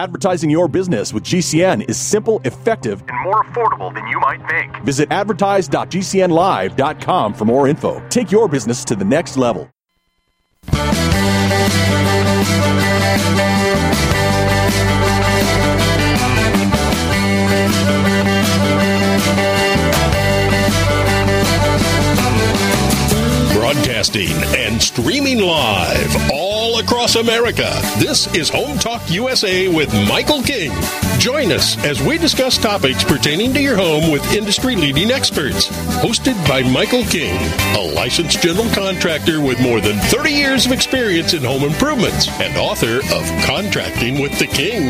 Advertising your business with GCN is simple, effective, and more affordable than you might think. Visit advertise.gcnlive.com for more info. Take your business to the next level. Broadcasting and streaming live all across America. This is Home Talk USA with Michael King. Join us as we discuss topics pertaining to your home with industry leading experts. Hosted by Michael King, a licensed general contractor with more than 30 years of experience in home improvements and author of Contracting with the King.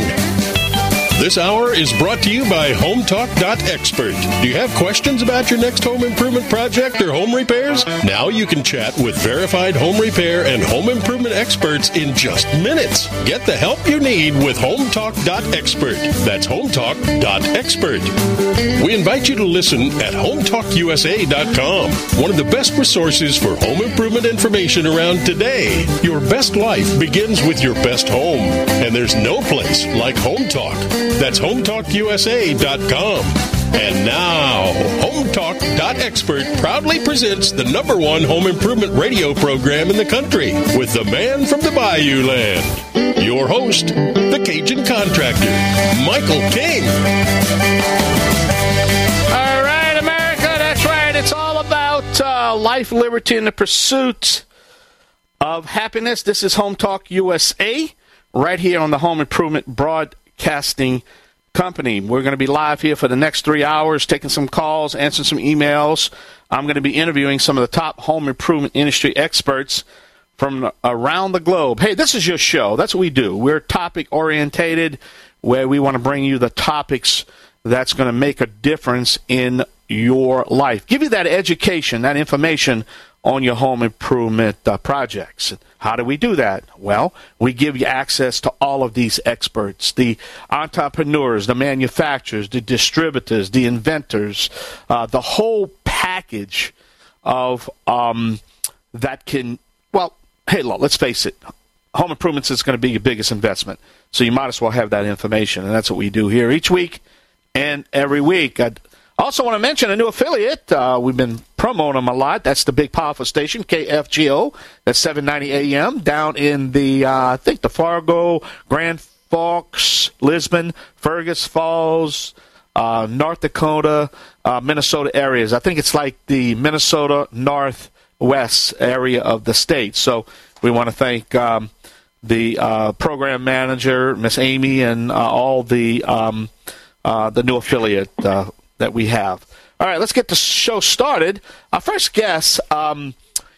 This hour is brought to you by HomeTalk.expert. Do you have questions about your next home improvement project or home repairs? Now you can chat with verified home repair and home improvement experts in just minutes. Get the help you need with HomeTalk.expert. That's HomeTalk.expert. We invite you to listen at HomeTalkUSA.com, one of the best resources for home improvement information around today. Your best life begins with your best home, and there's no place like Home Talk. That's HomeTalkUSA.com. And now, HomeTalk.expert proudly presents the number one home improvement radio program in the country with the man from the Bayou Land. Your host, the Cajun Contractor, Michael King. All right, America, that's right. It's all about uh, life, liberty, and the pursuit of happiness. This is Home Talk USA, right here on the Home Improvement Broadcasting Company. We're going to be live here for the next three hours, taking some calls, answering some emails. I'm going to be interviewing some of the top home improvement industry experts from around the globe. Hey, this is your show. That's what we do. We're topic orientated, where we want to bring you the topics that's going to make a difference in your life. Give you that education, that information on your home improvement uh, projects. How do we do that? Well, we give you access to all of these experts the entrepreneurs, the manufacturers, the distributors, the inventors, uh, the whole package of um, that can, well, hey, look, let's face it. Home improvements is going to be your biggest investment. So you might as well have that information. And that's what we do here each week and every week. I also want to mention a new affiliate. Uh, we've been promoting them a lot. That's the big powerful station, KFGO. That's 790 AM down in the, uh, I think the Fargo, Grand Forks, Lisbon, Fergus Falls, uh, North Dakota, uh, Minnesota areas. I think it's like the Minnesota Northwest area of the state. So we want to thank um, the uh, program manager, Miss Amy, and uh, all the um, uh, the new affiliate uh, that we have. All right, let's get the show started. Our first guest um,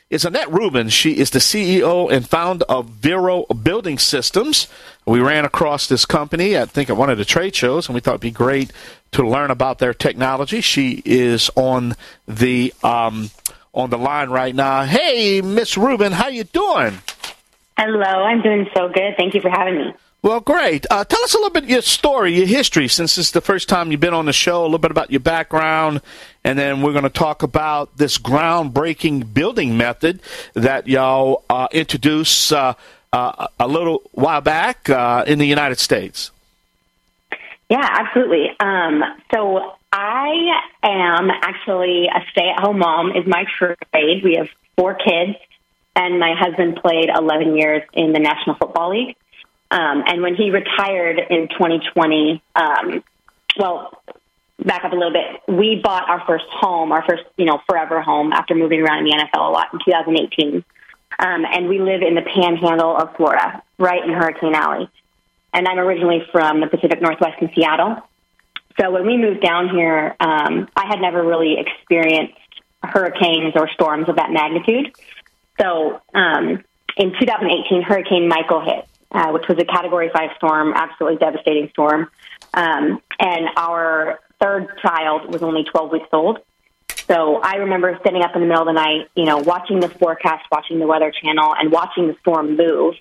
is Annette Rubin. She is the CEO and founder of Vero Building Systems. We ran across this company, I think, at one of the trade shows, and we thought it'd be great to learn about their technology. She is on the um, on the line right now. Hey, Miss Rubin, how you doing? Hello, I'm doing so good. Thank you for having me. Well, great. Uh, tell us a little bit your story, your history, since it's the first time you've been on the show, a little bit about your background, and then we're going to talk about this groundbreaking building method that y'all uh, introduced uh, uh a little while back uh, in the United States. Yeah, absolutely. Um, so I am actually a stay-at-home mom. Is my trade. We have four kids, and my husband played 11 years in the National Football League. Um, and when he retired in 2020, um, well, back up a little bit, we bought our first home, our first, you know, forever home after moving around in the NFL a lot in 2018. Um, and we live in the panhandle of Florida, right in Hurricane Alley. And I'm originally from the Pacific Northwest in Seattle. So when we moved down here, um, I had never really experienced hurricanes or storms of that magnitude. So um, in 2018, Hurricane Michael hit uh, which was a Category 5 storm, absolutely devastating storm. Um, and our third child was only 12 weeks old. So I remember sitting up in the middle of the night, you know, watching the forecast, watching the Weather Channel, and watching the storm move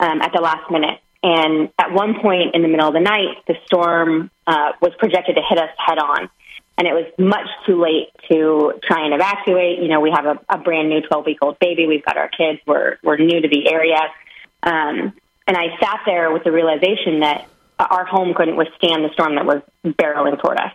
um, at the last minute. And at one point in the middle of the night, the storm uh, was projected to hit us head on. And it was much too late to try and evacuate. You know, we have a, a brand new 12 week old baby. We've got our kids. We're, we're new to the area. Um, and I sat there with the realization that our home couldn't withstand the storm that was barreling toward us.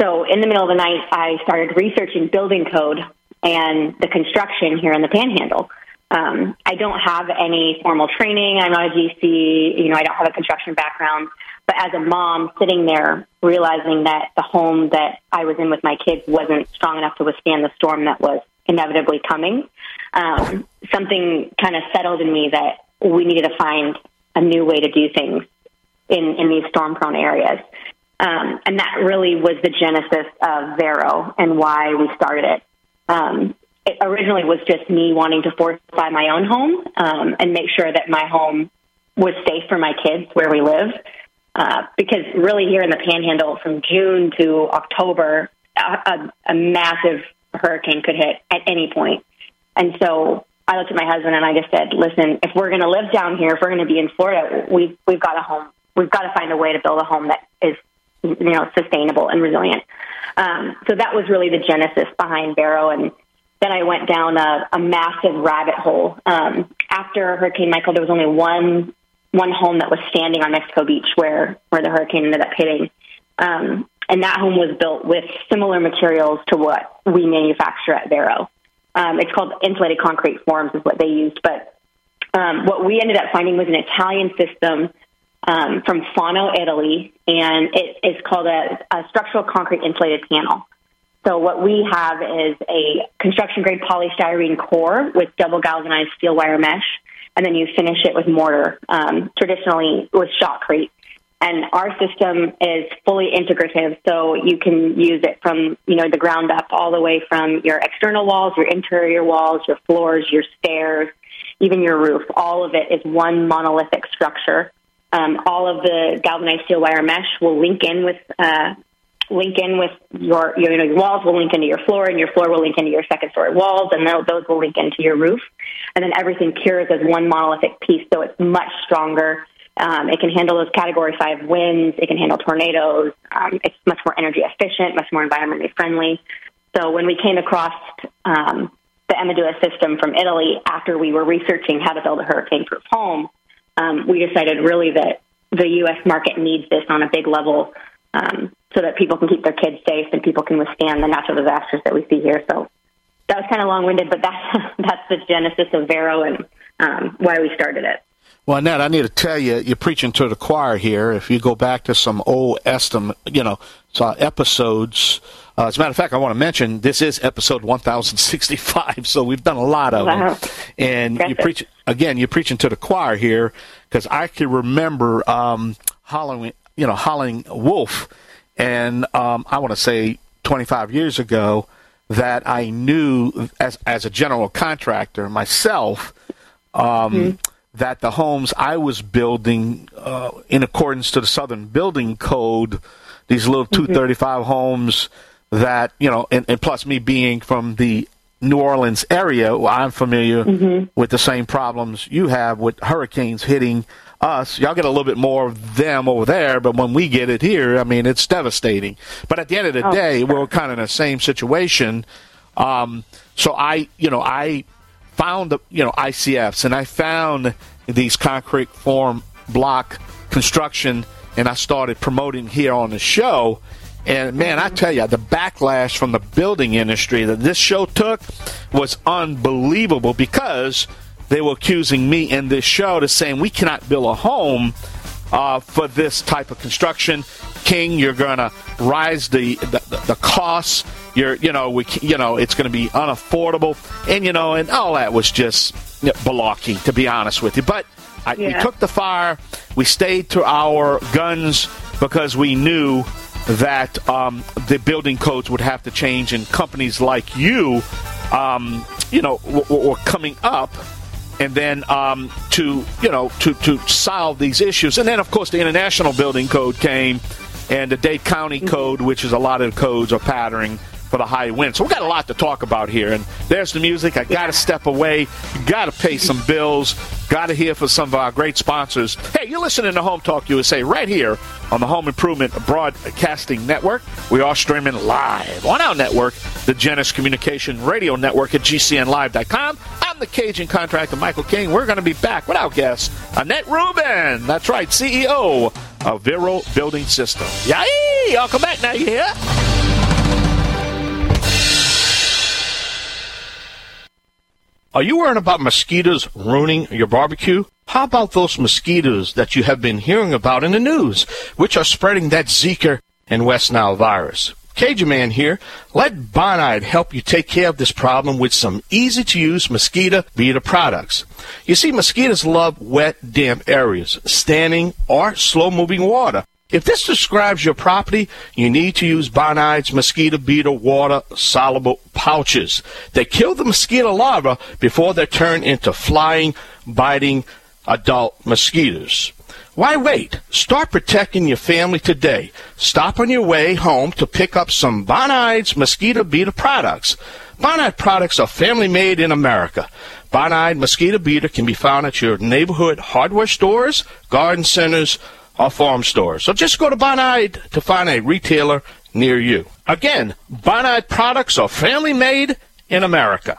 So in the middle of the night, I started researching building code and the construction here in the Panhandle. Um, I don't have any formal training. I'm not a GC. You know, I don't have a construction background. But as a mom, sitting there realizing that the home that I was in with my kids wasn't strong enough to withstand the storm that was inevitably coming, um, something kind of settled in me that we needed to find a new way to do things in, in these storm prone areas. Um, and that really was the genesis of Vero and why we started it. Um, it originally was just me wanting to fortify my own home um, and make sure that my home was safe for my kids where we live. Uh, because really, here in the Panhandle, from June to October, a, a, a massive hurricane could hit at any point. And so I looked at my husband and I just said, "Listen, if we're going to live down here, if we're going to be in Florida, we've we've got a home. We've got to find a way to build a home that is, you know, sustainable and resilient." Um, so that was really the genesis behind Vero, and then I went down a, a massive rabbit hole. Um, after Hurricane Michael, there was only one one home that was standing on Mexico Beach where where the hurricane ended up hitting. Um, and that home was built with similar materials to what we manufacture at Vero. Um, it's called insulated concrete forms, is what they used. But um, what we ended up finding was an Italian system um, from Fano, Italy, and it is called a, a structural concrete insulated panel. So what we have is a construction grade polystyrene core with double galvanized steel wire mesh, and then you finish it with mortar, um, traditionally with shotcrete. And our system is fully integrative, so you can use it from you know the ground up, all the way from your external walls, your interior walls, your floors, your stairs, even your roof. All of it is one monolithic structure. Um, all of the galvanized steel wire mesh will link in with uh, link in with your, your, you know, your walls will link into your floor, and your floor will link into your second story walls, and those will link into your roof. And then everything cures as one monolithic piece, so it's much stronger um, it can handle those Category 5 winds. It can handle tornadoes. Um, it's much more energy efficient, much more environmentally friendly. So when we came across um, the Emmedue system from Italy after we were researching how to build a hurricane-proof home, um, we decided really that the U.S. market needs this on a big level um, so that people can keep their kids safe and people can withstand the natural disasters that we see here. So that was kind of long-winded, but that's that's the genesis of Vero and um, why we started it. Well, Ned, I need to tell you, you're preaching to the choir here. If you go back to some old estimate, you know, uh, episodes. Uh, as a matter of fact, I want to mention this is episode 1065, so we've done a lot of wow. them. And you preach again. You're preaching to the choir here because I can remember um, hollering, you know, howling wolf, and um, I want to say 25 years ago that I knew as as a general contractor myself. Um, mm-hmm that the homes I was building, uh, in accordance to the Southern Building Code, these little mm-hmm. 235 homes that, you know, and, and, plus me being from the New Orleans area, well, I'm familiar mm-hmm. with the same problems you have with hurricanes hitting us. Y'all get a little bit more of them over there, but when we get it here, I mean, it's devastating. But at the end of the oh, day, sure. we're kind of in the same situation. Um, so I, you know, I found the you know ICFs and I found these concrete form block construction and I started promoting here on the show. And man, I tell you, the backlash from the building industry that this show took was unbelievable because they were accusing me in this show to saying we cannot build a home uh, for this type of construction. King, you're going to rise the, the, the costs. You're you know we you know it's going to be unaffordable, and you know and all that was just you know, baloney to be honest with you. But I, yeah. we took the fire. We stayed to our guns because we knew that um, the building codes would have to change, and companies like you, um, you know, were, were coming up and then um, to you know to to solve these issues. And then of course the international building code came, and the Dade County mm-hmm. code, which is a lot of codes are patterning for the high wind. So we got a lot to talk about here. And there's the music. I got to step away. Got to pay some bills. Got to hear from some of our great sponsors. Hey, you're listening to Home Talk USA right here on the Home Improvement Broadcasting Network. We are streaming live on our network, the Genesis Communication Radio Network at GCNlive.com. I'm the Cajun contractor, Michael King. We're going to be back with our guest, Annette Rubin. That's right, CEO of Vero Building System. Yay! Y'all come back now, you hear? Are you worrying about mosquitoes ruining your barbecue? How about those mosquitoes that you have been hearing about in the news, which are spreading that Zika and West Nile virus? Cajun Man here. Let Bonide help you take care of this problem with some easy to use mosquito beater products. You see, mosquitoes love wet, damp areas, standing or slow moving water. If this describes your property, you need to use Bonide's mosquito beater water soluble pouches. They kill the mosquito larvae before they turn into flying, biting adult mosquitoes. Why wait? Start protecting your family today. Stop on your way home to pick up some Bonide's mosquito beater products. Bonide products are family made in America. Bonide mosquito beater can be found at your neighborhood hardware stores, garden centers, or farm stores. So just go to Bonide to find a retailer near you. Again, Bonide products are family made in America.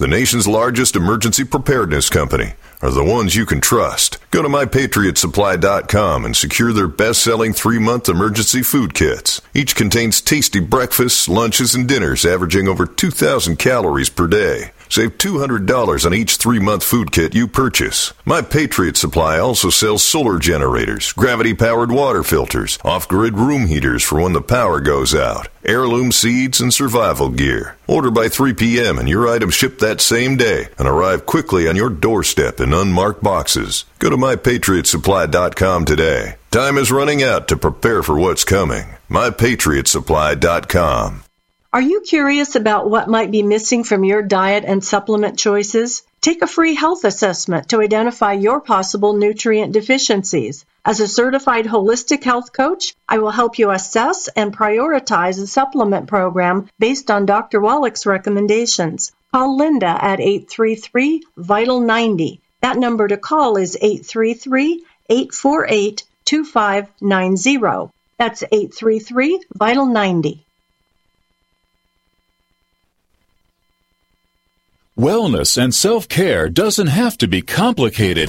the nation's largest emergency preparedness company, are the ones you can trust. Go to mypatriotsupply.com and secure their best selling three month emergency food kits. Each contains tasty breakfasts, lunches, and dinners averaging over 2,000 calories per day. Save $200 on each three month food kit you purchase. My Patriot Supply also sells solar generators, gravity powered water filters, off grid room heaters for when the power goes out, heirloom seeds, and survival gear. Order by 3 p.m. and your items ship that same day and arrive quickly on your doorstep in unmarked boxes. Go to mypatriotsupply.com today. Time is running out to prepare for what's coming. mypatriotsupply.com. Are you curious about what might be missing from your diet and supplement choices? Take a free health assessment to identify your possible nutrient deficiencies. As a certified holistic health coach, I will help you assess and prioritize a supplement program based on Dr. Wallach's recommendations. Call Linda at 833 Vital 90. That number to call is 833 848 2590. That's 833 Vital 90. Wellness and self care doesn't have to be complicated.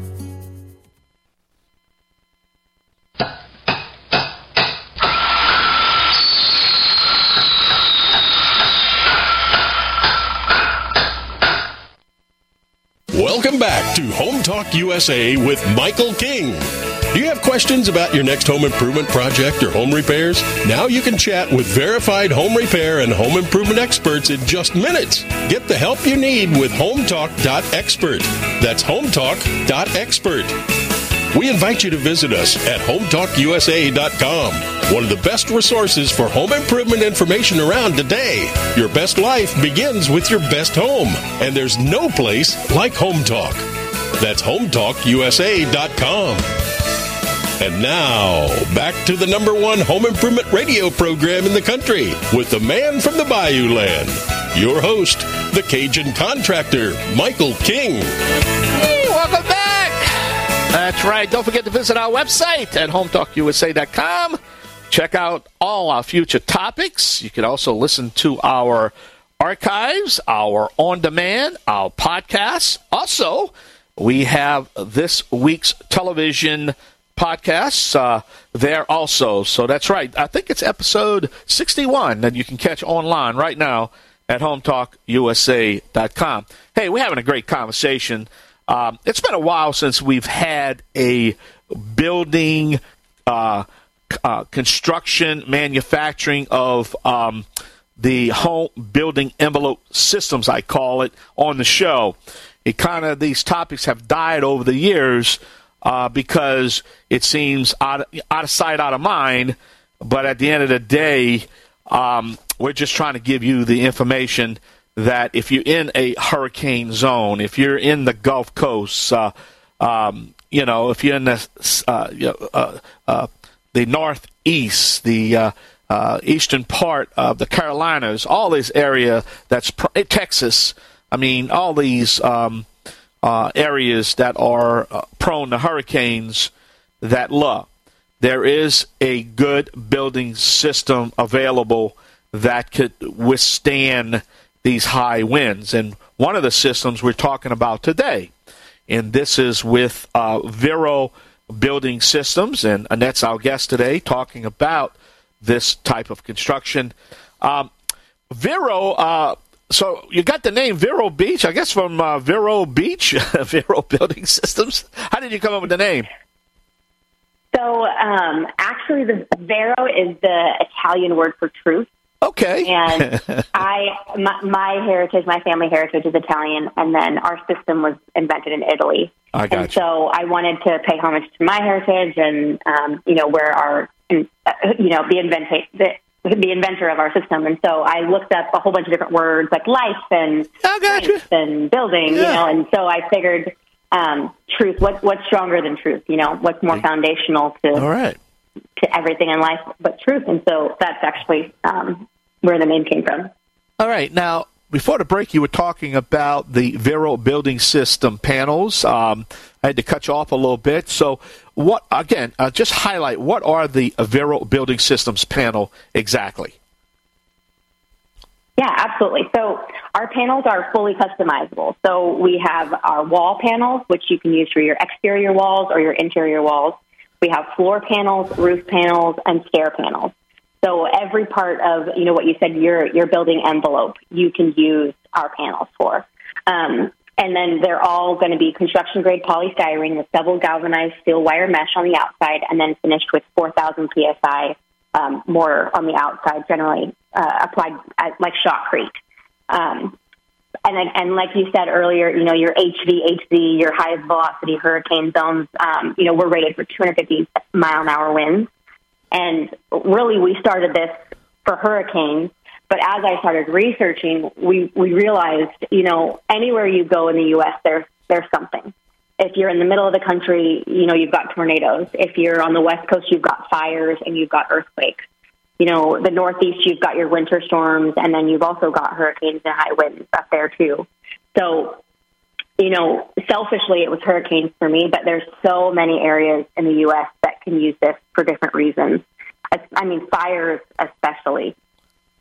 Back to Home Talk USA with Michael King. Do you have questions about your next home improvement project or home repairs? Now you can chat with verified home repair and home improvement experts in just minutes. Get the help you need with HomeTalk.expert. That's HomeTalk.expert. We invite you to visit us at HomeTalkUSA.com, one of the best resources for home improvement information around today. Your best life begins with your best home, and there's no place like Home Talk. That's hometalkusa.com. And now, back to the number one home improvement radio program in the country with the man from the Bayou Land, your host, the Cajun contractor, Michael King. That's right. Don't forget to visit our website at hometalkusa.com. Check out all our future topics. You can also listen to our archives, our on demand, our podcasts. Also, we have this week's television podcasts uh, there also. So that's right. I think it's episode 61 that you can catch online right now at hometalkusa.com. Hey, we're having a great conversation. Um, it's been a while since we've had a building, uh, uh, construction, manufacturing of um, the home building envelope systems, I call it, on the show. It kind of these topics have died over the years uh, because it seems out of, out of sight, out of mind. But at the end of the day, um, we're just trying to give you the information that if you're in a hurricane zone, if you're in the Gulf Coast, uh, um, you know, if you're in the uh, uh, uh, the Northeast, the uh, uh, eastern part of the Carolinas, all this area that's pr- Texas. I mean, all these um, areas that are prone to hurricanes that look. There is a good building system available that could withstand these high winds. And one of the systems we're talking about today, and this is with uh, Vero Building Systems, and Annette's our guest today, talking about this type of construction. Um, Vero, uh, so you got the name Vero Beach, I guess from uh, Vero Beach, Vero Building Systems. How did you come up with the name? So um, actually, the Vero is the Italian word for truth. Okay. And I, my, my, heritage, my family heritage is Italian, and then our system was invented in Italy. I got and you. so I wanted to pay homage to my heritage, and um, you know where our, you know, the inventor, the, the inventor of our system. And so I looked up a whole bunch of different words like life and I got you. and building, Yeah. you know. And so I figured um, truth. What, what's stronger than truth? You know, what's more foundational to All right. to everything in life but truth. And so that's actually um, where the name came from. All right. Now, before the break, you were talking about the Vero building system panels. Um, I had to cut you off a little bit. So, what again? Uh, just highlight what are the Vero building systems panel exactly? Yeah, absolutely. So our panels are fully customizable. So we have our wall panels, which you can use for your exterior walls or your interior walls. We have floor panels, roof panels, and stair panels. So every part of you know what you said your your building envelope, you can use our panels for. Um, and then they're all going to be construction grade polystyrene with double galvanized steel wire mesh on the outside, and then finished with 4,000 psi um, more on the outside, generally uh, applied as, like shotcrete. Um, and then, and like you said earlier, you know your HVHZ, your high velocity hurricane zones, um, you know we're rated for 250 mile an hour winds. And really, we started this for hurricanes. But as I started researching, we, we realized, you know, anywhere you go in the U.S., there's, there's something. If you're in the middle of the country, you know, you've got tornadoes. If you're on the West Coast, you've got fires and you've got earthquakes. You know, the Northeast, you've got your winter storms, and then you've also got hurricanes and high winds up there, too. So, you know, selfishly, it was hurricanes for me, but there's so many areas in the U.S. that can use this for different reasons. I, mean, fires especially.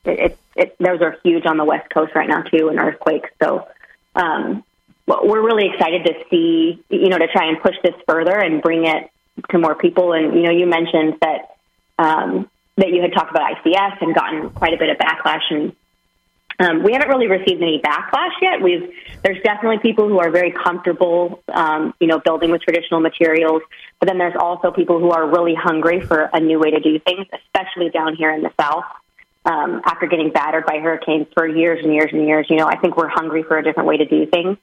It, it, it, those are huge on the West Coast right now too, and earthquakes. So, um, we're really excited to see, you know, to try and push this further and bring it to more people. And you know, you mentioned that um, that you had talked about ICS and gotten quite a bit of backlash and um, we haven't really received any backlash yet. We've there's definitely people who are very comfortable, um, you know, building with traditional materials. But then there's also people who are really hungry for a new way to do things, especially down here in the South. Um, after getting battered by hurricanes for years and years and years, you know, I think we're hungry for a different way to do things.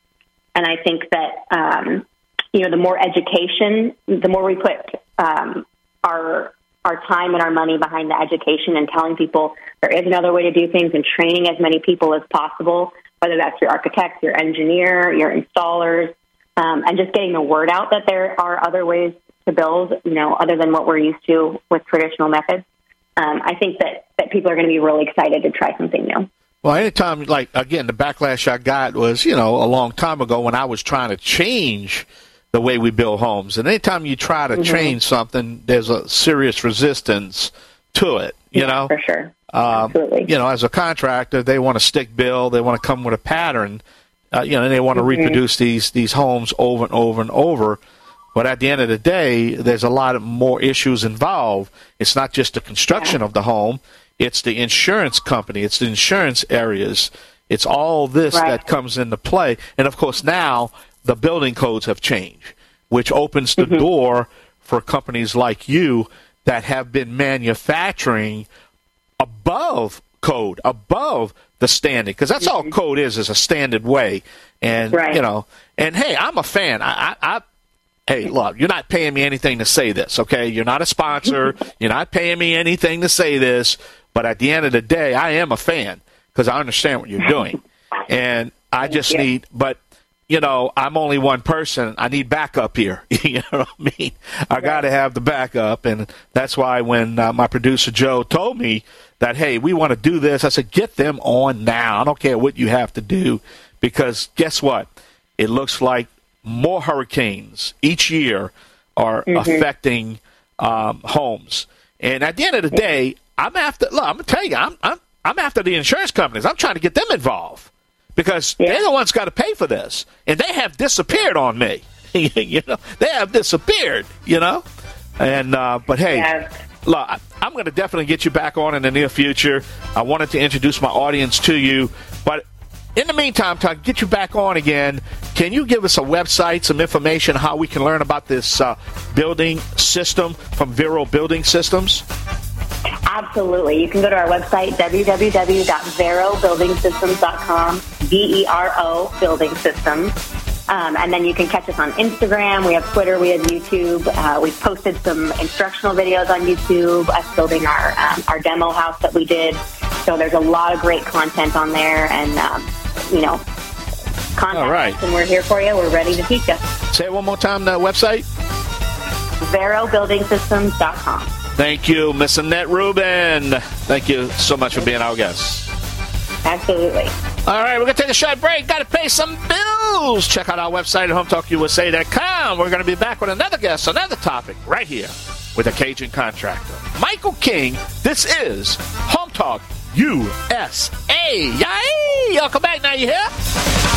And I think that um, you know, the more education, the more we put um, our our time and our money behind the education and telling people there is another way to do things and training as many people as possible, whether that's your architect, your engineer, your installers, um, and just getting the word out that there are other ways to build, you know, other than what we're used to with traditional methods. Um, I think that, that people are going to be really excited to try something new. Well, anytime, like, again, the backlash I got was, you know, a long time ago when I was trying to change the way we build homes. And anytime you try to mm-hmm. change something, there's a serious resistance to it, you yeah, know? For sure. Um, Absolutely. You know, as a contractor, they want to stick bill, they want to come with a pattern, uh, you know, and they want to mm-hmm. reproduce these, these homes over and over and over. But at the end of the day, there's a lot of more issues involved. It's not just the construction of the home, it's the insurance company, it's the insurance areas, it's all this right. that comes into play. And of course, now the building codes have changed, which opens the mm-hmm. door for companies like you that have been manufacturing above code, above the standard, because that's mm-hmm. all code is, is a standard way. And, right. you know, and hey, I'm a fan. I, I, I hey, look, you're not paying me anything to say this, okay? You're not a sponsor. you're not paying me anything to say this. But at the end of the day, I am a fan because I understand what you're doing. And I just need, but, you know, I'm only one person. I need backup here. you know what I mean? I got to have the backup. And that's why when uh, my producer Joe told me that, hey, we want to do this, I said, get them on now. I don't care what you have to do because guess what? It looks like more hurricanes each year are mm-hmm. affecting um, homes. And at the end of the day, I'm after. Look, I'm gonna tell you, I'm I'm I'm after the insurance companies. I'm trying to get them involved because yeah. they're the ones got to pay for this, and they have disappeared on me. you know, they have disappeared. You know, and uh, but hey. Yeah. Look, I'm going to definitely get you back on in the near future. I wanted to introduce my audience to you, but in the meantime, to get you back on again, can you give us a website, some information, how we can learn about this uh, building system from Vero Building Systems? Absolutely. You can go to our website, www.verobuildingsystems.com, V-E-R-O, Building Systems. Um, and then you can catch us on Instagram. We have Twitter. We have YouTube. Uh, we've posted some instructional videos on YouTube, us building our, um, our demo house that we did. So there's a lot of great content on there. And um, you know, contact All right. us and we're here for you. We're ready to teach you. Say it one more time, the website. VeroBuildingSystems.com. Thank you, Miss Annette Rubin. Thank you so much for being our guest. Absolutely. All right, we're going to take a short break. Got to pay some bills. Check out our website at HomeTalkUSA.com. We're going to be back with another guest, another topic right here with a Cajun contractor. Michael King, this is Home Talk USA. Yay! Y'all come back now, you hear?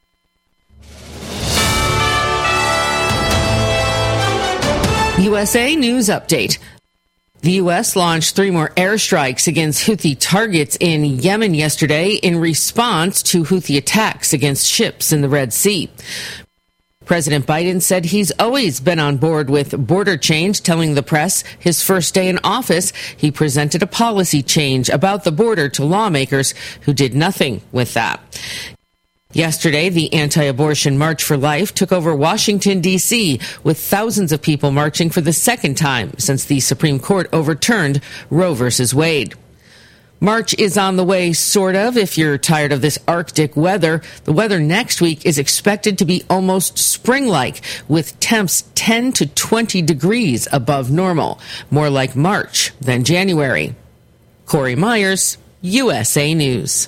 USA News Update. The U.S. launched three more airstrikes against Houthi targets in Yemen yesterday in response to Houthi attacks against ships in the Red Sea. President Biden said he's always been on board with border change, telling the press his first day in office, he presented a policy change about the border to lawmakers who did nothing with that. Yesterday, the anti-abortion March for Life took over Washington, D.C., with thousands of people marching for the second time since the Supreme Court overturned Roe v. Wade. March is on the way, sort of, if you're tired of this Arctic weather. The weather next week is expected to be almost spring like, with temps 10 to 20 degrees above normal, more like March than January. Corey Myers, USA News.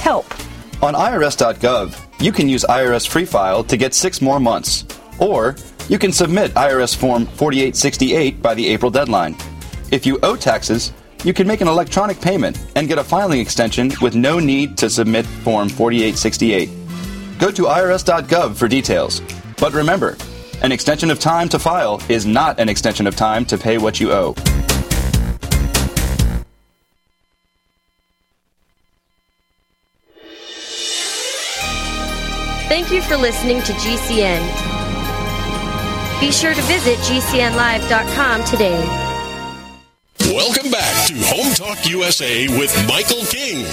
Help. On IRS.gov, you can use IRS Free File to get six more months. Or you can submit IRS Form 4868 by the April deadline. If you owe taxes, you can make an electronic payment and get a filing extension with no need to submit Form 4868. Go to irs.gov for details. But remember, an extension of time to file is not an extension of time to pay what you owe. Thank you for listening to GCN. Be sure to visit GCNlive.com today. Welcome back to Home Talk USA with Michael King.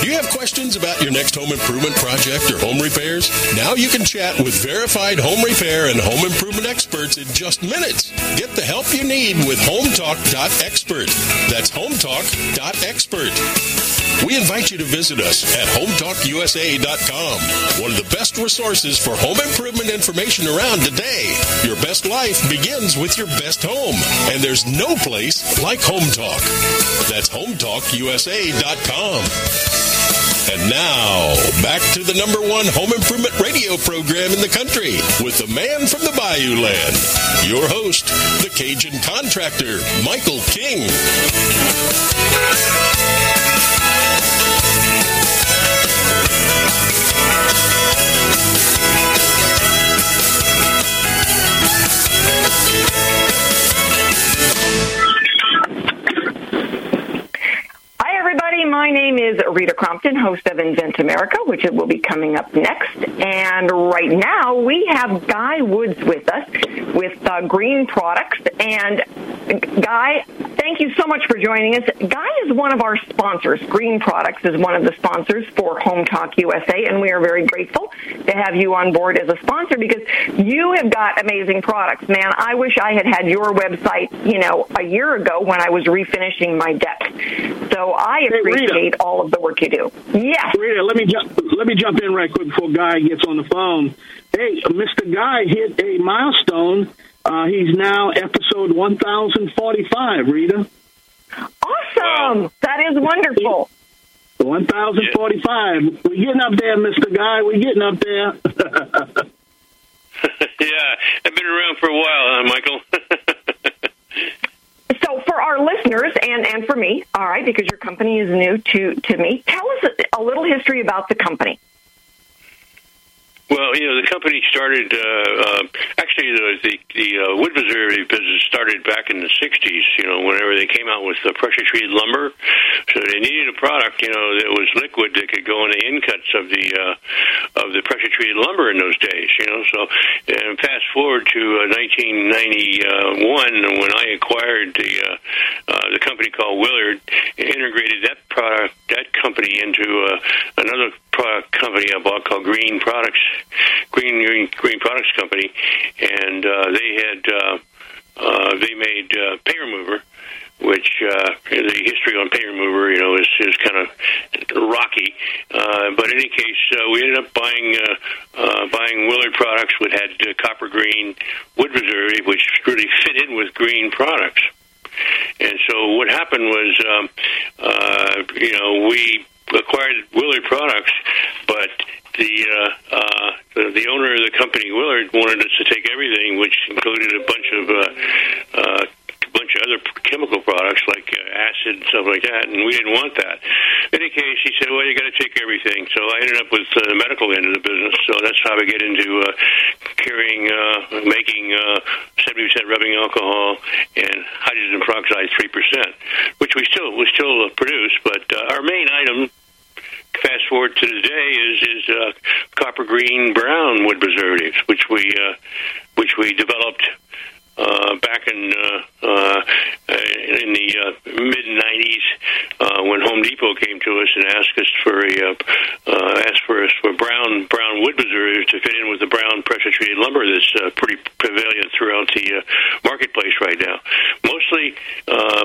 Do you have questions about your next home improvement project or home repairs? Now you can chat with verified home repair and home improvement experts in just minutes. Get the help you need with HomeTalk.expert. That's HomeTalk.expert. We invite you to visit us at HomeTalkUSA.com, one of the best resources for home improvement information around today. Your best life begins with your best home, and there's no place like Home Talk. That's HomeTalkUSA.com. And now, back to the number one home improvement radio program in the country with the man from the Bayou Land, your host, the Cajun contractor, Michael King. Hi, name is Rita Crompton, host of Invent America, which will be coming up next. And right now, we have Guy Woods with us with uh, Green Products. And Guy, thank you so much for joining us. Guy is one of our sponsors. Green Products is one of the sponsors for Home Talk USA, and we are very grateful to have you on board as a sponsor because you have got amazing products. Man, I wish I had had your website, you know, a year ago when I was refinishing my deck. So I Rita. Appreciate all of the work you do. Yes. Rita, let me jump. Let me jump in right quick before Guy gets on the phone. Hey, Mr. Guy hit a milestone. Uh, he's now episode one thousand forty-five. Rita, Awesome. That is wonderful. one thousand forty-five. We're getting up there, Mr. Guy. We're getting up there. yeah, I've been around for a while, huh, Michael? So for our listeners and, and for me, all right, because your company is new to, to me, tell us a, little history about the company. Well, you know, the company started. Uh, uh, actually, the the, the uh, wood preservative business started back in the '60s. You know, whenever they came out with the pressure treated lumber, so they needed a product. You know, that was liquid that could go in the in cuts of the uh, treated lumber in those days. You know, so and fast forward to uh, 1991 when I acquired the uh, uh, the company called Willard, integrated that product that company into uh, another product company I bought called Green Products, Green Green, Green Products Company, and uh, they had uh, uh, they made uh, paint remover. Which uh, the history on paint remover, you know, is is kind of rocky. Uh, but in any case, uh, we ended up buying uh, uh, buying Willard products, which had uh, copper green wood preservative, which really fit in with green products. And so what happened was, um, uh, you know, we acquired Willard products, but the, uh, uh, the the owner of the company, Willard, wanted us to take everything, which included a bunch of uh, uh, bunch of other chemical products like uh, acid and stuff like that, and we didn't want that. In any case, he said, "Well, you got to take everything." So I ended up with uh, the medical end of the business. So that's how I get into uh, carrying uh, making uh, 70% rubbing alcohol and hydrogen peroxide 3%, which we still we still produce. But uh, our main item, fast forward to today, is is uh, copper green brown wood preservatives, which we uh, which we developed uh, back in uh, uh, in the uh, mid '90s uh, when Home Depot came to us and asked us for a uh, asked for us for brown brown wood preservatives to fit in with the brown pressure treated lumber that's pretty prevalent throughout the marketplace right now. Mostly,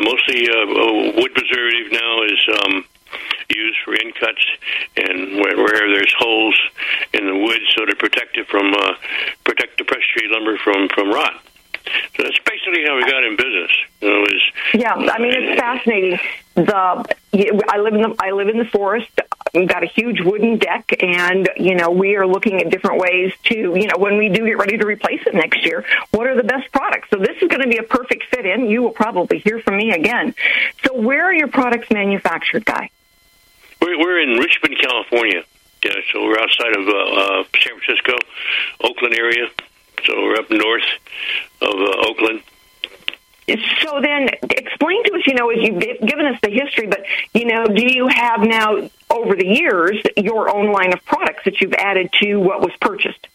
mostly wood preservative now is. Um, used for in cuts and where, where there's holes in the wood so to protect it from uh, protect the pressure treated lumber from from rot. So that's basically how we got in business. You know, is Yeah, I mean it's fascinating. The I live in the I live in the forest. We've got a huge wooden deck, and you know we are looking at different ways to you know when we do get ready to replace it next year, what are the best products? So this is going to be a perfect fit in. You will probably hear from me again. So where are your products manufactured, Guy? We're, we're in Richmond, California. Yeah, so we're outside of uh, uh, San Francisco, Oakland area. So we're up north of uh, Oakland. So then, explain to us. You know, as you've given us the history, but you know, do you have now over the years your own line of products that you've added to what was purchased?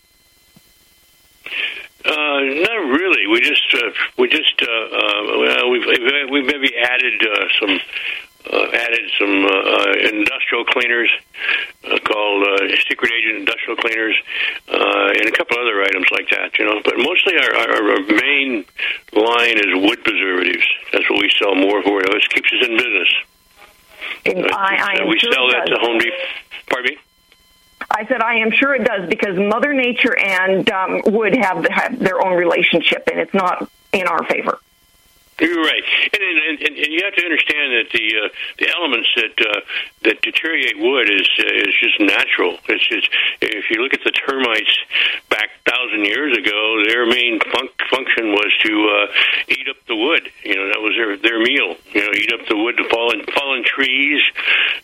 Uh, not really. We just uh, we just uh, uh, well, we've we've maybe added uh, some added some uh, uh, industrial cleaners uh, called uh, secret agent industrial cleaners uh, and a couple other items like that. You know, but mostly our, our, our main line is wood preservatives. That's what we sell more for. It keeps us in business. And I, I Uh, we sure sell that does. to Home Depot. Pardon me. I said I am sure it does because Mother Nature and um, wood have, have their own relationship, and it's not in our favor. You're right, and and, and, and you have to understand that the uh, the elements that uh, that deteriorate wood is uh, is just natural. It's just if you look at the termites back thousand years ago, their main fun- function was to uh, eat up the wood. You know that was their their meal. You know, eat up the wood, the fallen fallen trees.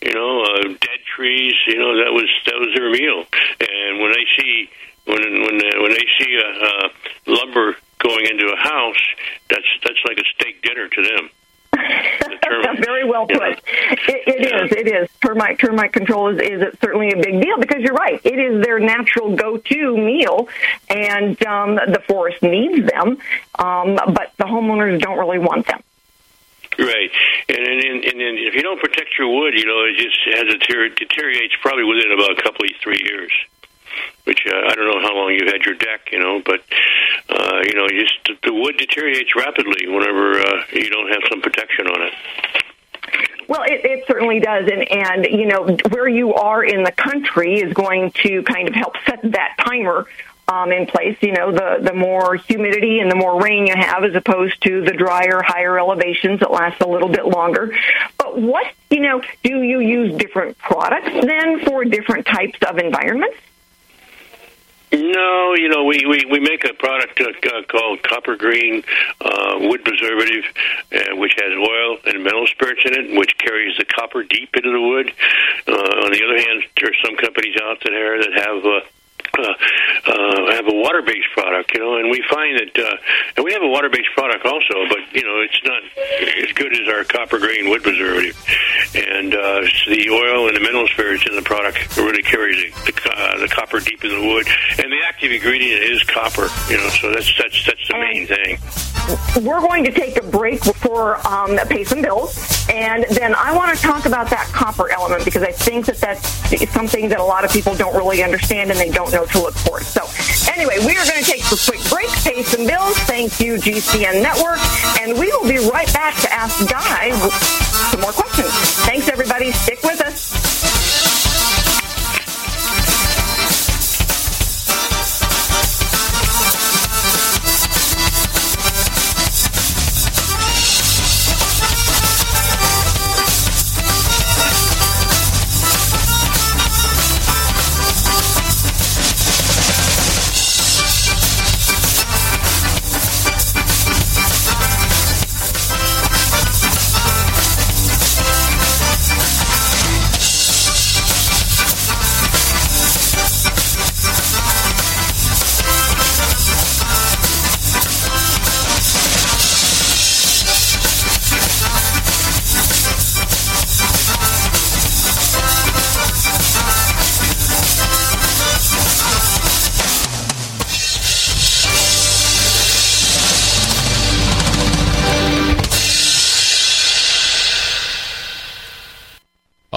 You know, uh, dead trees. You know that was that was their meal. And when they see when when uh, when they see a uh, lumber going into a house, that's that's like a steak dinner to them. Very well put. It, it is. It is. Termite termite control is, is certainly a big deal because you're right. It is their natural go-to meal, and um, the forest needs them, um, but the homeowners don't really want them. Right, and and, and and if you don't protect your wood, you know, it just has a deter- deteriorates probably within about a couple of three years. Which uh, I don't know how long you've had your deck, you know, but uh, you know, just the wood deteriorates rapidly whenever uh, you don't have some protection on it. Well, it, it certainly does, and and you know where you are in the country is going to kind of help set that timer um, in place. You know, the the more humidity and the more rain you have, as opposed to the drier, higher elevations that last a little bit longer. But what you know, do you use different products then for different types of environments? No, you know, we, we, we make a product uh, uh, called Copper Green uh, Wood Preservative, uh, which has oil and mineral spirits in it, which carries the copper deep into the wood. Uh, on the other hand, there are some companies out there that have uh, uh, uh, have a water-based product, you know, and we find that, uh, and we have a water-based product also, but you know, it's not as good as our copper green wood preservative. And uh, the oil and the mineral spirits in the product really carries the, the, uh, the copper deep in the wood, and the active ingredient is copper, you know, so that's that's that's the main thing. We're going to take a break before um, pay some bills, and then I want to talk about that copper element because I think that that's something that a lot of people don't really understand and they don't to look for. So, anyway, we are going to take a quick break, pay some bills. Thank you, GCN Network, and we will be right back to ask Guy some more questions. Thanks, everybody. Stick with us.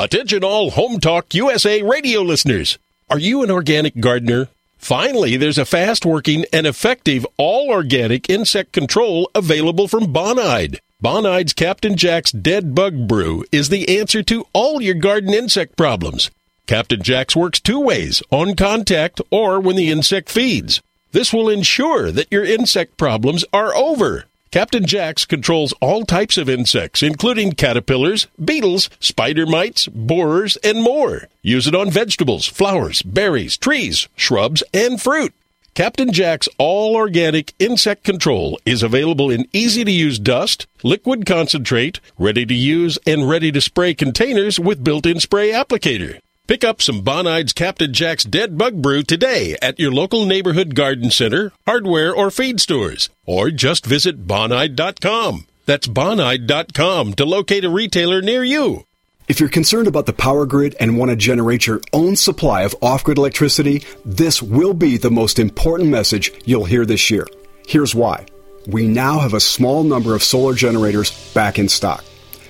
Attention all Home Talk USA radio listeners. Are you an organic gardener? Finally, there's a fast working and effective all organic insect control available from Bonide. Bonide's Captain Jack's Dead Bug Brew is the answer to all your garden insect problems. Captain Jack's works two ways on contact or when the insect feeds. This will ensure that your insect problems are over. Captain Jack's controls all types of insects, including caterpillars, beetles, spider mites, borers, and more. Use it on vegetables, flowers, berries, trees, shrubs, and fruit. Captain Jack's all organic insect control is available in easy to use dust, liquid concentrate, ready to use, and ready to spray containers with built in spray applicator. Pick up some Bonide's Captain Jack's Dead Bug Brew today at your local neighborhood garden center, hardware, or feed stores, or just visit bonide.com. That's bonide.com to locate a retailer near you. If you're concerned about the power grid and want to generate your own supply of off grid electricity, this will be the most important message you'll hear this year. Here's why. We now have a small number of solar generators back in stock.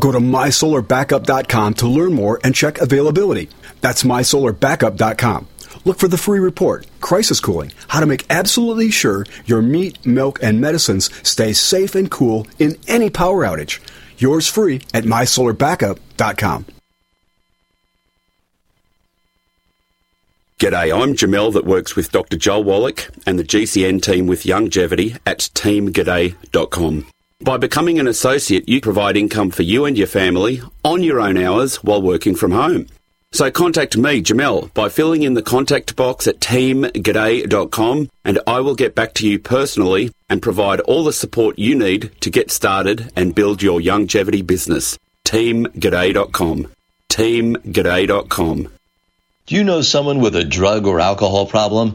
Go to mysolarbackup.com to learn more and check availability. That's mysolarbackup.com. Look for the free report, Crisis Cooling, how to make absolutely sure your meat, milk, and medicines stay safe and cool in any power outage. Yours free at mysolarbackup.com. G'day, I'm Jamel that works with Dr. Joel Wallach and the GCN team with Longevity at teamg'day.com. By becoming an associate, you provide income for you and your family on your own hours while working from home. So contact me, Jamel, by filling in the contact box at teamg'day.com and I will get back to you personally and provide all the support you need to get started and build your longevity business. teamg'day.com. teamg'day.com. Do you know someone with a drug or alcohol problem?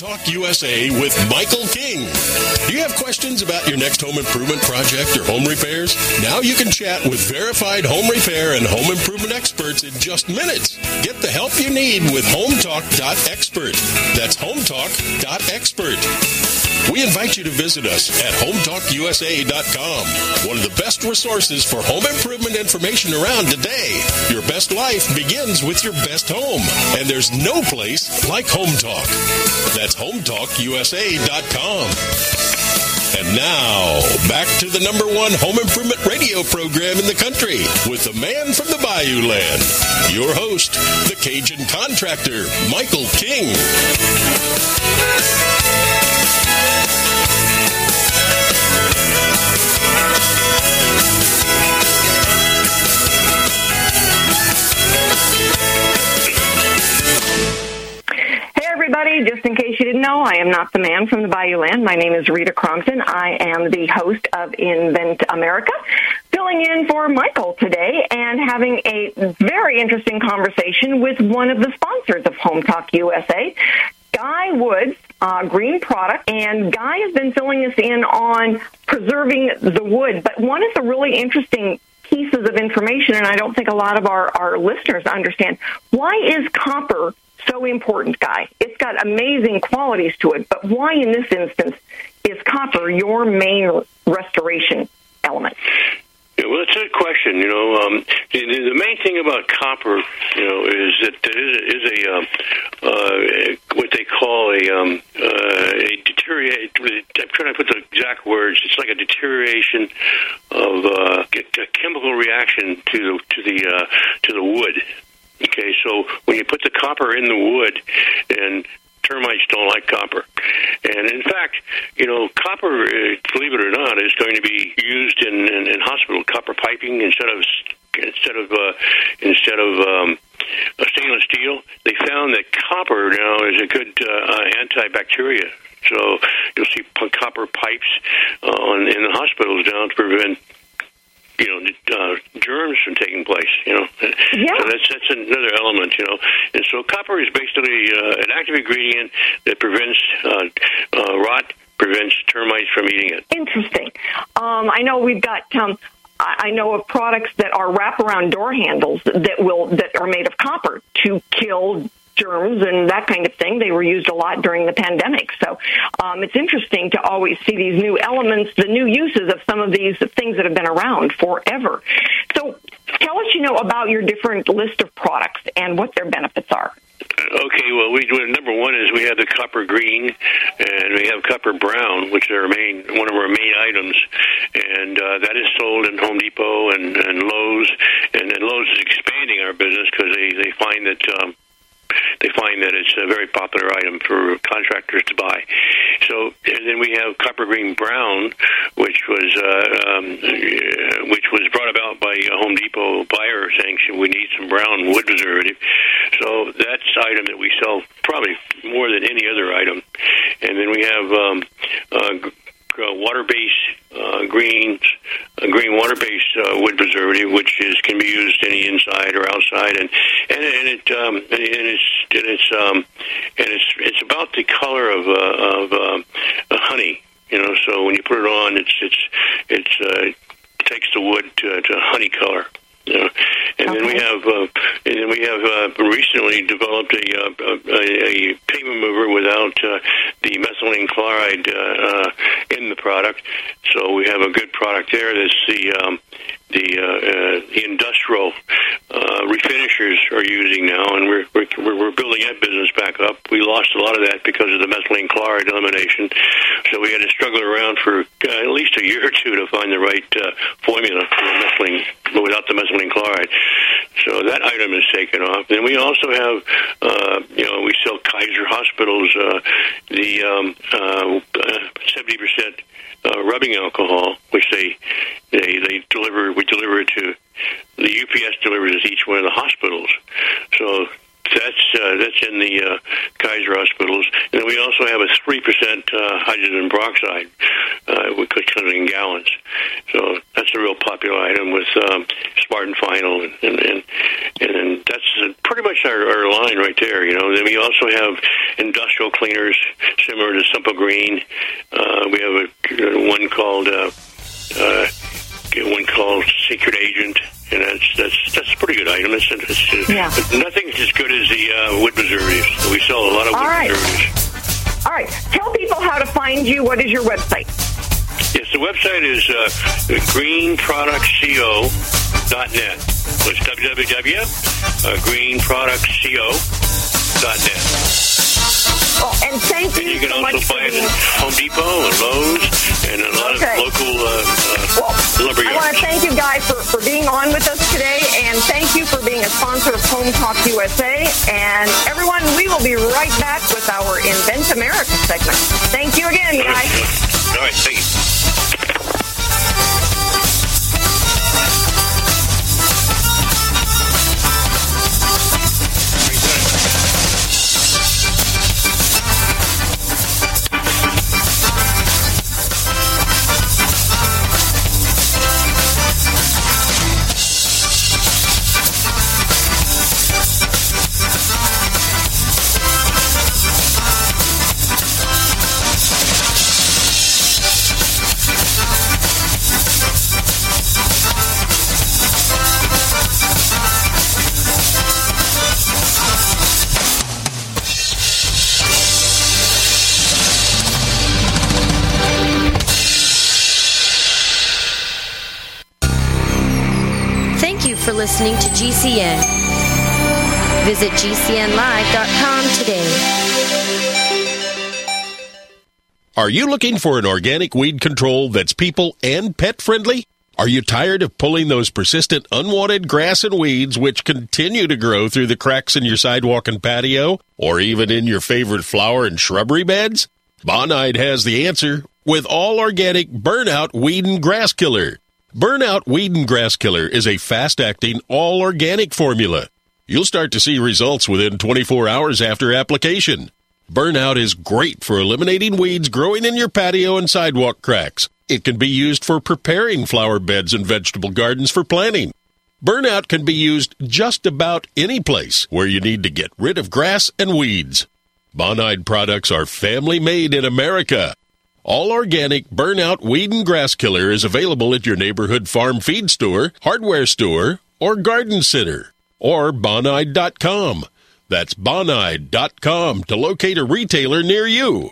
Talk USA with Michael King. Do you have questions about your next home improvement project or home repairs? Now you can chat with verified home repair and home improvement experts in just minutes. Get the help you need with HomeTalk.expert. That's HomeTalk.expert. We invite you to visit us at HomeTalkUSA.com, one of the best resources for home improvement information around today. Your best life begins with your best home, and there's no place like Home Talk. That's HomeTalkUSA.com. And now, back to the number one home improvement radio program in the country with the man from the Bayou Land, your host, the Cajun contractor, Michael King. Everybody. Just in case you didn't know, I am not the man from the Bayou Land. My name is Rita Crompton. I am the host of Invent America, filling in for Michael today and having a very interesting conversation with one of the sponsors of Home Talk USA, Guy Woods, uh, Green Product. And Guy has been filling us in on preserving the wood. But one of the really interesting pieces of information, and I don't think a lot of our, our listeners understand, why is copper so important, Guy? It's got amazing qualities to it, but why in this instance is copper your main restoration element? Yeah, well, it's a good question. You know, um, the, the main thing about copper, you know, is that it is, is a um, uh, what they call a, um, uh, a deteriorate. I'm trying to put the exact words. It's like a deterioration of uh, a chemical reaction to the to the uh, to the wood. Okay, so when you put the copper in the wood, and termites don't like copper. And in fact, you know, copper, uh, believe it or not, is going to be used in, in, in hospital copper piping instead of instead of uh, instead of um, uh, stainless steel. They found that copper now is a good uh, antibacteria. So you'll see copper pipes uh, in the hospitals now to prevent you know uh, germs from taking place. You know, yeah. so that's that's another element. You know, and so copper is basically uh, an active ingredient that prevents uh, uh, rot, prevents termites from eating it. Interesting. Um, I know we've got. Um, I know of products that are wraparound door handles that will that are made of copper to kill germs and that kind of thing. They were used a lot during the pandemic. So um, it's interesting to always see these new elements, the new uses of some of these things that have been around forever. So tell us, you know, about your different list of products and what their benefits are. Okay, well, we number one is we have the copper green, and we have copper brown, which are our main one of our main items, and uh, that is sold in Home Depot and, and Lowe's, and then Lowe's is expanding our business because they they find that um, they find that it's a very popular item for contractors to buy. So, and then we have copper green brown, which was uh, um, which was brought about by a Home Depot buyer saying we need some brown wood preservative. So that's item that we sell probably more than any other item. And then we have um, uh, uh, water-based uh, greens, uh, green water-based uh, wood preservative, which is can be used any inside or outside, and and, and it um, and it's and it's um, and it's it's about the color of uh, of uh, honey, you know. So when you put it on, it's it's it's uh, it takes the wood to, to honey color. You know, and okay. then we have, uh, and then we have uh, recently developed a, uh, a, a pavement mover without uh, the methylene chloride uh, uh, in the product. So we have a good product there. That's the um, the, uh, uh, industrial uh, refinishers are using now, and we're, we're we're building that business back up. We lost a lot of that because of the methylene chloride elimination, so we had to struggle around for uh, at least a year or two to find the right formula for the methylene, without the methylene chloride. So that item is taken off. Then we also have, uh, you know, we sell Kaiser Hospitals uh, the um, uh, 70% uh, rubbing alcohol, which they they they deliver. We deliver it to the UPS delivers it to each one of the hospitals. So that's uh, that's in the uh, Kaiser hospitals, and we also have a three percent uh, hydrogen peroxide, uh, which comes in gallons. So that's a real popular item with um, Spartan Final, and and and, and that's pretty much our, our line right there. You know, then we also have industrial cleaners similar to Simple Green. Uh, we have a one called. Uh, uh, one called Secret Agent, and that's that's that's a pretty good item. It's, it's, yeah. nothing's as good as the uh, wood preservatives. We sell a lot of All wood right. preservatives. All right, tell people how to find you. What is your website? Yes, the website is uh, greenproductco.net. So it's www.greenproductco.net. Oh, and thank you, and you can so also buy it in Home Depot I want to thank you guys for, for being on with us today, and thank you for being a sponsor of Home Talk USA. And everyone, we will be right back with our Invent America segment. Thank you again, guys. All right, thank you. Listening to GCN. Visit GCNlive.com today. Are you looking for an organic weed control that's people and pet friendly? Are you tired of pulling those persistent unwanted grass and weeds which continue to grow through the cracks in your sidewalk and patio, or even in your favorite flower and shrubbery beds? Bonide has the answer with all organic Burnout Weed and Grass Killer. Burnout Weed and Grass Killer is a fast acting, all organic formula. You'll start to see results within 24 hours after application. Burnout is great for eliminating weeds growing in your patio and sidewalk cracks. It can be used for preparing flower beds and vegetable gardens for planting. Burnout can be used just about any place where you need to get rid of grass and weeds. Bonide products are family made in America. All organic Burnout Weed and Grass Killer is available at your neighborhood farm feed store, hardware store, or garden center, or bonide.com. That's bonide.com to locate a retailer near you.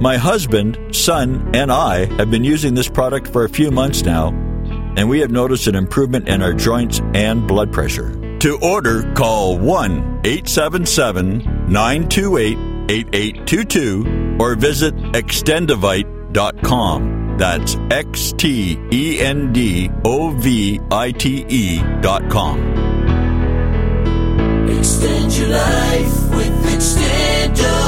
My husband, son, and I have been using this product for a few months now, and we have noticed an improvement in our joints and blood pressure. To order, call 1 877 928 8822 or visit extendovite.com. That's X T N D O V I T dot com. Extend your life with Extendovite.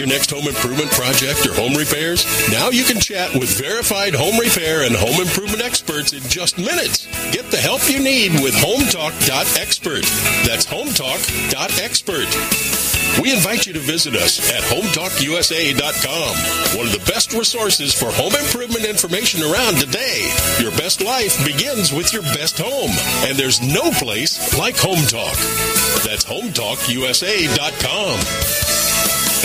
next home improvement project or home repairs? Now you can chat with verified home repair and home improvement experts in just minutes. Get the help you need with HomeTalk.expert. That's HomeTalk.expert. We invite you to visit us at HomeTalkUSA.com, one of the best resources for home improvement information around today. Your best life begins with your best home, and there's no place like Home Talk. That's HomeTalkUSA.com.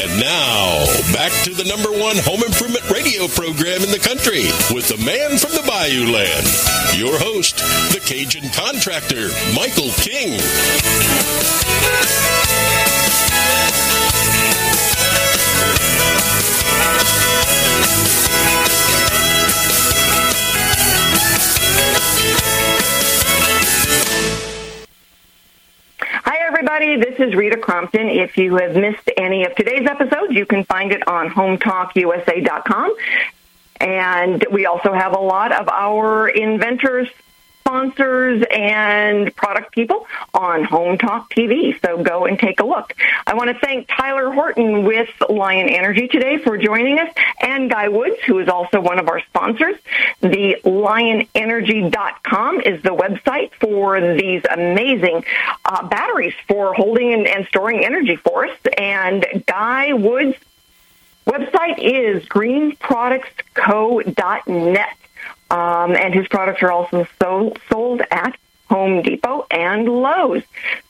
And now, back to the number one home improvement radio program in the country with the man from the Bayou Land, your host, the Cajun contractor, Michael King. Everybody. This is Rita Crompton. If you have missed any of today's episodes, you can find it on HomeTalkUSA.com. And we also have a lot of our inventors, sponsors, and product people on Home Talk TV. So go and take a look. I want to thank Tyler Horton with Lion Energy today for joining us, and Guy Woods, who is also one of our sponsors. The lionenergy.com is the website for these amazing uh, batteries for holding and, and storing energy for us. And Guy Woods' website is greenproductsco.net. Um, and his products are also so, sold at Home Depot and Lowe's.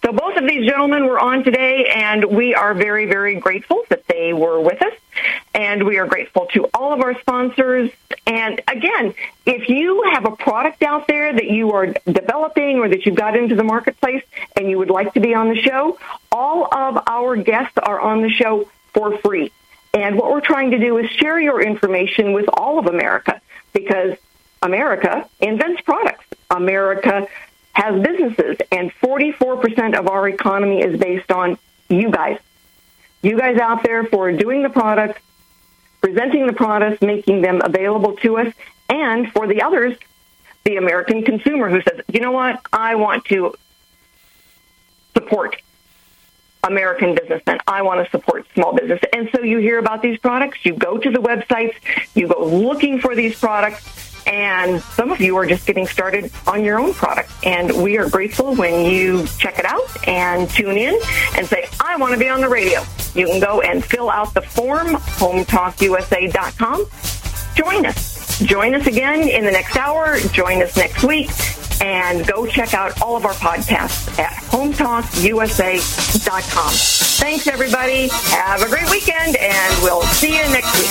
So both of these gentlemen were on today, and we are very, very grateful that they were with us. And we are grateful to all of our sponsors. And again, if you have a product out there that you are developing or that you've got into the marketplace and you would like to be on the show, all of our guests are on the show for free. And what we're trying to do is share your information with all of America because America invents products. America has businesses, and 44% of our economy is based on you guys. You guys out there for doing the products, presenting the products, making them available to us, and for the others, the American consumer who says, you know what, I want to support American businessmen. I want to support small business. And so you hear about these products, you go to the websites, you go looking for these products, and some of you are just getting started on your own product. And we are grateful when you check it out and tune in and say, I want to be on the radio. You can go and fill out the form, hometalkusa.com. Join us. Join us again in the next hour. Join us next week. And go check out all of our podcasts at hometalkusa.com. Thanks, everybody. Have a great weekend, and we'll see you next week.